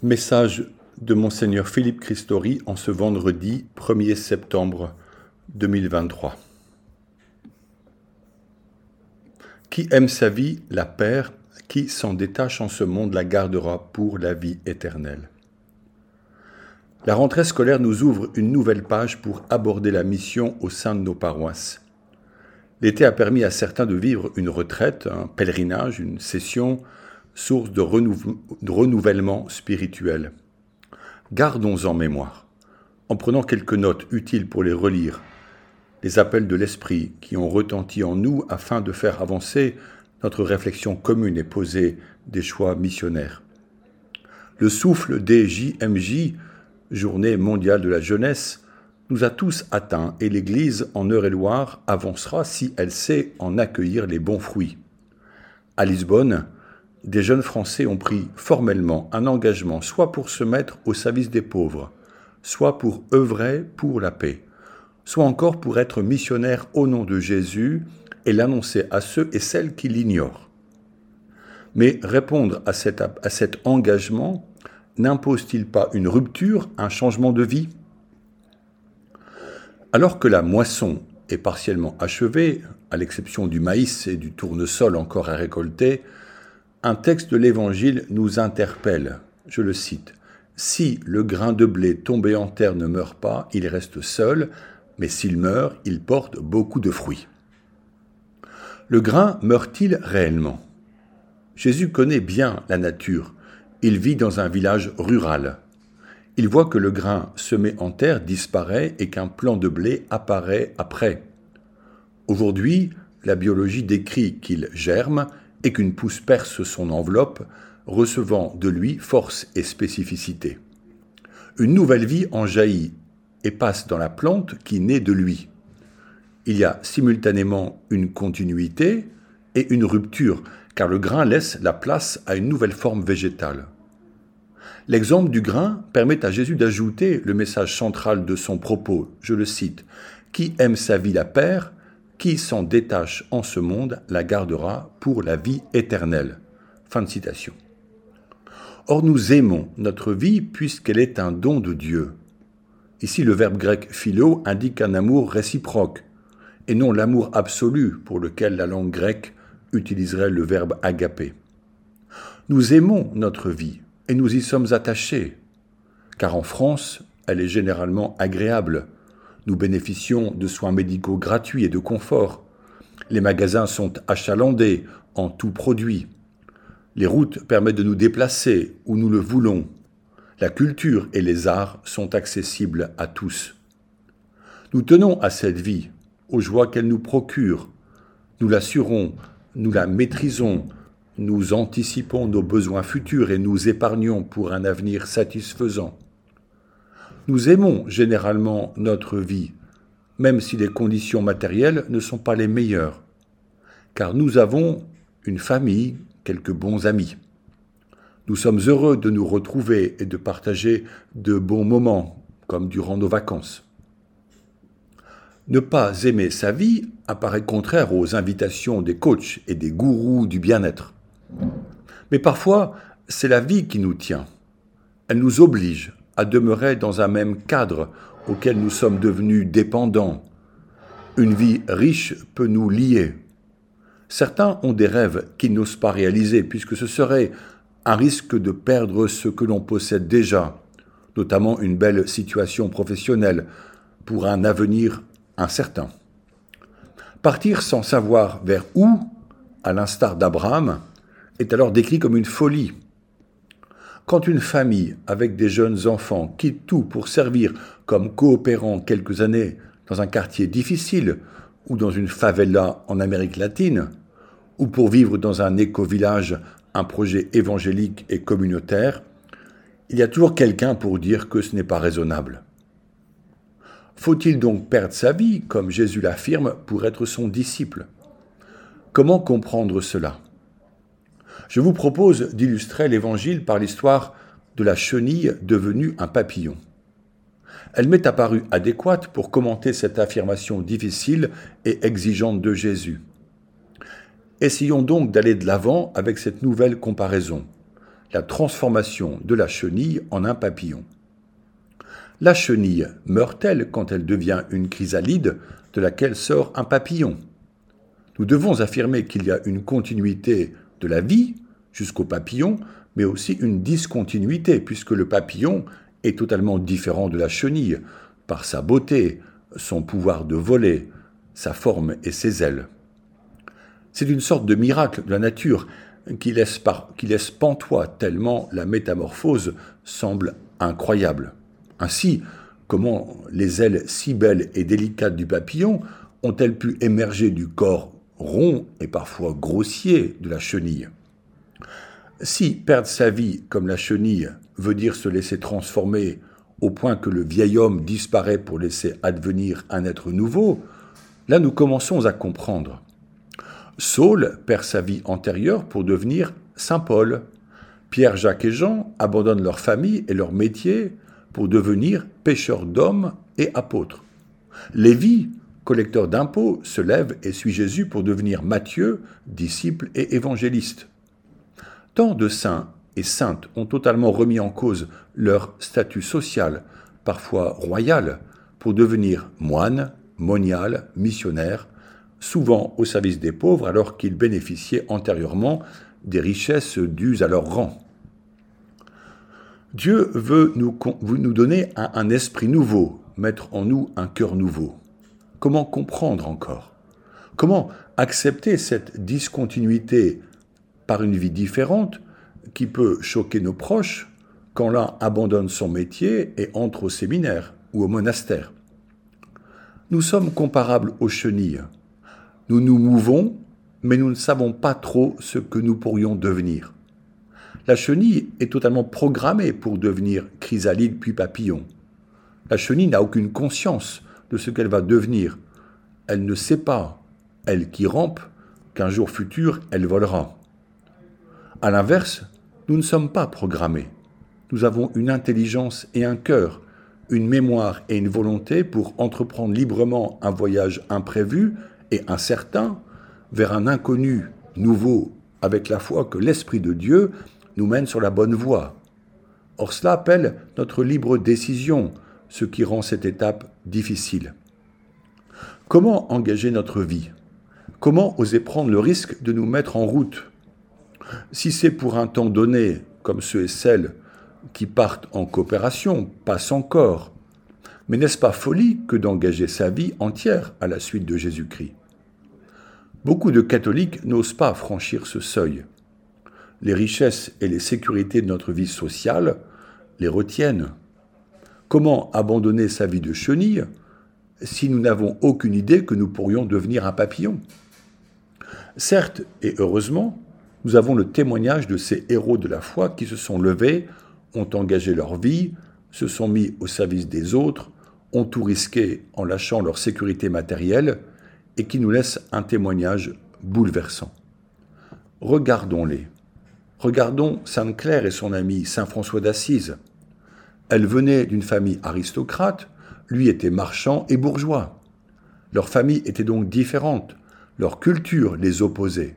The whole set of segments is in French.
Message de Monseigneur Philippe Christori en ce vendredi 1er septembre 2023. Qui aime sa vie la perd, qui s'en détache en ce monde la gardera pour la vie éternelle. La rentrée scolaire nous ouvre une nouvelle page pour aborder la mission au sein de nos paroisses. L'été a permis à certains de vivre une retraite, un pèlerinage, une session, source de, renouvellement spirituel. Gardons en mémoire, en prenant quelques notes utiles pour les relire, les appels de l'esprit qui ont retenti en nous afin de faire avancer notre réflexion commune et poser des choix missionnaires. Le souffle des JMJ, Journée mondiale de la jeunesse, nous a tous atteints et l'Église en Eure-et-Loire avancera si elle sait en accueillir les bons fruits. À Lisbonne, des jeunes Français ont pris formellement un engagement soit pour se mettre au service des pauvres, soit pour œuvrer pour la paix, soit encore pour être missionnaires au nom de Jésus et l'annoncer à ceux et celles qui l'ignorent. Mais répondre à cet, à cet engagement n'impose-t-il pas une rupture, un changement de vie? Alors que la moisson est partiellement achevée, à l'exception du maïs et du tournesol encore à récolter, un texte de l'Évangile nous interpelle. Je le cite. Si le grain de blé tombé en terre ne meurt pas, il reste seul, mais s'il meurt, il porte beaucoup de fruits. Le grain meurt-il réellement? Jésus connaît bien la nature. Il vit dans un village rural. Il voit que le grain semé en terre disparaît et qu'un plant de blé apparaît après. Aujourd'hui, la biologie décrit qu'il germe et qu'une pousse perce son enveloppe, recevant de lui force et spécificité. Une nouvelle vie en jaillit et passe dans la plante qui naît de lui. Il y a simultanément une continuité et une rupture, car le grain laisse la place à une nouvelle forme végétale. L'exemple du grain permet à Jésus d'ajouter le message central de son propos, je le cite, Qui aime sa vie la perd, qui s'en détache en ce monde la gardera pour la vie éternelle. Fin de citation. Or nous aimons notre vie puisqu'elle est un don de Dieu. Ici le verbe grec philo indique un amour réciproque, et non l'amour absolu pour lequel la langue grecque utiliserait le verbe agapé. Nous aimons notre vie et nous y sommes attachés, car en France, elle est généralement agréable, nous bénéficions de soins médicaux gratuits et de confort. Les magasins sont achalandés en tout produit. Les routes permettent de nous déplacer où nous le voulons. La culture et les arts sont accessibles à tous. Nous tenons à cette vie, aux joies qu'elle nous procure. Nous l'assurons, nous la maîtrisons, nous anticipons nos besoins futurs et nous épargnons pour un avenir satisfaisant. Nous aimons généralement notre vie, même si les conditions matérielles ne sont pas les meilleures, car nous avons une famille, quelques bons amis. Nous sommes heureux de nous retrouver et de partager de bons moments, comme durant nos vacances. Ne pas aimer sa vie apparaît contraire aux invitations des coachs et des gourous du bien-être. Mais parfois, c'est la vie qui nous tient. Elle nous oblige à demeurer dans un même cadre auquel nous sommes devenus dépendants. Une vie riche peut nous lier. Certains ont des rêves qu'ils n'osent pas réaliser, puisque ce serait un risque de perdre ce que l'on possède déjà, notamment une belle situation professionnelle, pour un avenir incertain. Partir sans savoir vers où, à l'instar d'Abraham, est alors décrit comme une folie. Quand une famille avec des jeunes enfants quitte tout pour servir comme coopérant quelques années dans un quartier difficile ou dans une favela en Amérique latine, ou pour vivre dans un éco-village un projet évangélique et communautaire, il y a toujours quelqu'un pour dire que ce n'est pas raisonnable. Faut-il donc perdre sa vie, comme Jésus l'affirme, pour être son disciple? Comment comprendre cela? Je vous propose d'illustrer l'Évangile par l'histoire de la chenille devenue un papillon. Elle m'est apparue adéquate pour commenter cette affirmation difficile et exigeante de Jésus. Essayons donc d'aller de l'avant avec cette nouvelle comparaison. la transformation de la chenille en un papillon. La chenille meurt-elle quand elle devient une chrysalide de laquelle sort un papillon? Nous devons affirmer qu'il y a une continuité de la vie jusqu'au papillon, mais aussi une discontinuité, puisque le papillon est totalement différent de la chenille par sa beauté, son pouvoir de voler, sa forme et ses ailes. C'est une sorte de miracle de la nature qui laisse, qui laisse pantois tellement la métamorphose semble incroyable. Ainsi, comment les ailes si belles et délicates du papillon ont-elles pu émerger du corps rond et parfois grossier de la chenille Si perdre sa vie comme la chenille veut dire se laisser transformer au point que le vieil homme disparaît pour laisser advenir un être nouveau, là nous commençons à comprendre. Saul perd sa vie antérieure pour devenir Saint Paul. Pierre, Jacques et Jean abandonnent leur famille et leur métier pour devenir pêcheur d'hommes et apôtres. Lévi, collecteur d'impôts, se lève et suit Jésus pour devenir Matthieu, disciple et évangéliste. Tant de saints et saintes ont totalement remis en cause leur statut social, parfois royal, pour devenir moines, moniales, missionnaires, souvent au service des pauvres alors qu'ils bénéficiaient antérieurement des richesses dues à leur rang. Dieu veut nous, donner un esprit nouveau, mettre en nous un cœur nouveau. Comment comprendre encore? Comment accepter cette discontinuité par une vie différente qui peut choquer nos proches quand l'un abandonne son métier et entre au séminaire ou au monastère? Nous sommes comparables aux chenilles. Nous nous mouvons, mais nous ne savons pas trop ce que nous pourrions devenir. La chenille est totalement programmée pour devenir chrysalide puis papillon. La chenille n'a aucune conscience de ce qu'elle va devenir. Elle ne sait pas, elle qui rampe, qu'un jour futur elle volera. À l'inverse, nous ne sommes pas programmés. Nous avons une intelligence et un cœur, une mémoire et une volonté pour entreprendre librement un voyage imprévu et incertain vers un inconnu nouveau avec la foi que l'Esprit de Dieu nous mène sur la bonne voie. Or cela appelle notre libre décision, ce qui rend cette étape difficile. Comment engager notre vie? Comment oser prendre le risque de nous mettre en route? Si c'est pour un temps donné, comme ceux et celles qui partent en coopération, passe encore. Mais n'est-ce pas folie que d'engager sa vie entière à la suite de Jésus-Christ? Beaucoup de catholiques n'osent pas franchir ce seuil les richesses et les sécurités de notre vie sociale les retiennent. Comment abandonner sa vie de chenille si nous n'avons aucune idée que nous pourrions devenir un papillon? Certes, et heureusement, nous avons le témoignage de ces héros de la foi qui se sont levés, ont engagé leur vie, se sont mis au service des autres, ont tout risqué en lâchant leur sécurité matérielle et qui nous laissent un témoignage bouleversant. Regardons-les. Regardons Sainte Claire et son ami Saint François d'Assise. Elle venait d'une famille aristocrate, lui était marchand et bourgeois. Leur famille était donc différente, leur culture les opposait.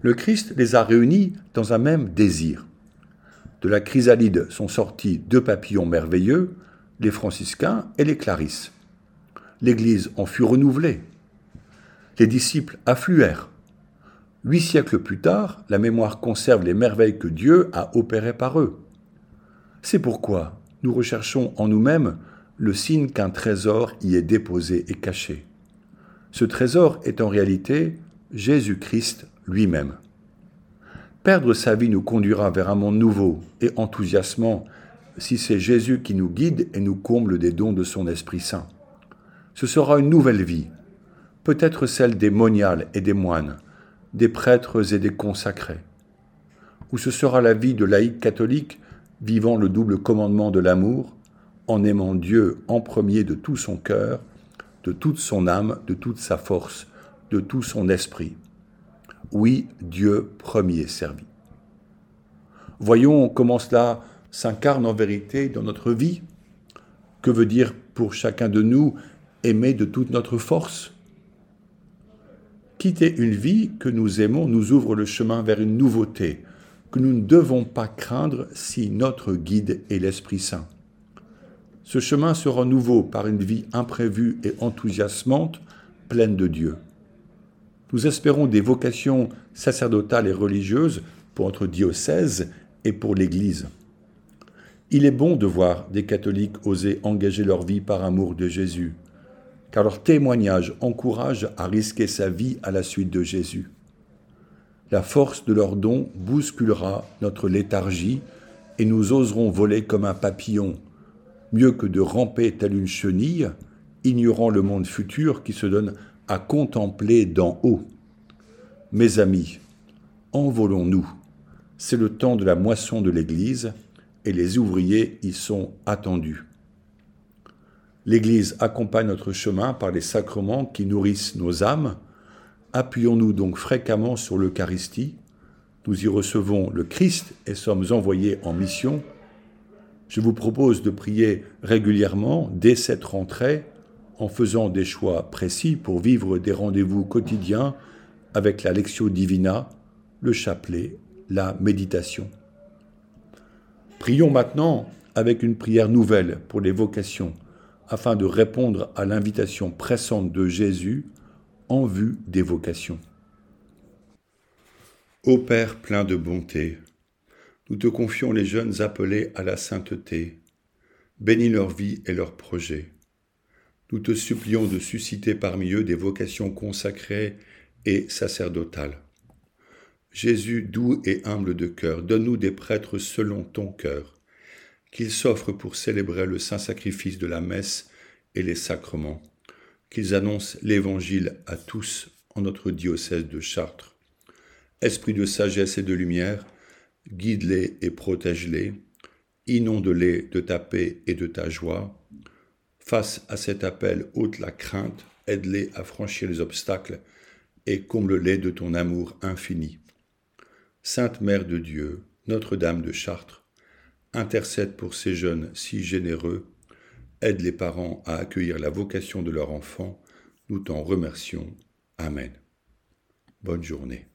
Le Christ les a réunis dans un même désir. De la chrysalide sont sortis deux papillons merveilleux, les franciscains et les clarisses. L'Église en fut renouvelée. Les disciples affluèrent. Huit siècles plus tard, la mémoire conserve les merveilles que Dieu a opérées par eux. C'est pourquoi nous recherchons en nous-mêmes le signe qu'un trésor y est déposé et caché. Ce trésor est en réalité Jésus-Christ lui-même. Perdre sa vie nous conduira vers un monde nouveau et enthousiasmant si c'est Jésus qui nous guide et nous comble des dons de son Esprit Saint. Ce sera une nouvelle vie, peut-être celle des moniales et des moines, des prêtres et des consacrés, où ce sera la vie de laïcs catholiques vivant le double commandement de l'amour, en aimant Dieu en premier de tout son cœur, de toute son âme, de toute sa force, de tout son esprit. Oui, Dieu premier servi. Voyons comment cela s'incarne en vérité dans notre vie. Que veut dire pour chacun de nous aimer de toute notre force? Quitter une vie que nous aimons nous ouvre le chemin vers une nouveauté, que nous ne devons pas craindre si notre guide est l'Esprit Saint. Ce chemin sera nouveau par une vie imprévue et enthousiasmante, pleine de Dieu. Nous espérons des vocations sacerdotales et religieuses pour notre diocèse et pour l'Église. Il est bon de voir des catholiques oser engager leur vie par amour de Jésus, car leur témoignage encourage à risquer sa vie à la suite de Jésus. La force de leurs dons bousculera notre léthargie et nous oserons voler comme un papillon, mieux que de ramper telle une chenille, ignorant le monde futur qui se donne à contempler d'en haut. Mes amis, envolons-nous. C'est le temps de la moisson de l'Église et les ouvriers y sont attendus. L'Église accompagne notre chemin par les sacrements qui nourrissent nos âmes. Appuyons-nous donc fréquemment sur l'Eucharistie. Nous y recevons le Christ et sommes envoyés en mission. Je vous propose de prier régulièrement dès cette rentrée en faisant des choix précis pour vivre des rendez-vous quotidiens avec la Lectio Divina, le chapelet, la méditation. Prions maintenant avec une prière nouvelle pour les vocations, afin de répondre à l'invitation pressante de Jésus en vue des vocations. Ô Père plein de bonté, nous te confions les jeunes appelés à la sainteté. Bénis leur vie et leurs projets nous te supplions de susciter parmi eux des vocations consacrées et sacerdotales. Jésus, doux et humble de cœur, donne-nous des prêtres selon ton cœur, qu'ils s'offrent pour célébrer le saint sacrifice de la messe et les sacrements, qu'ils annoncent l'Évangile à tous en notre diocèse de Chartres. Esprit de sagesse et de lumière, guide-les et protège-les, inonde-les de ta paix et de ta joie, Face à cet appel, ôte la crainte, aide-les à franchir les obstacles et comble-les de ton amour infini. Sainte Mère de Dieu, Notre-Dame de Chartres, intercède pour ces jeunes si généreux, aide les parents à accueillir la vocation de leur enfant, nous t'en remercions. Amen. Bonne journée.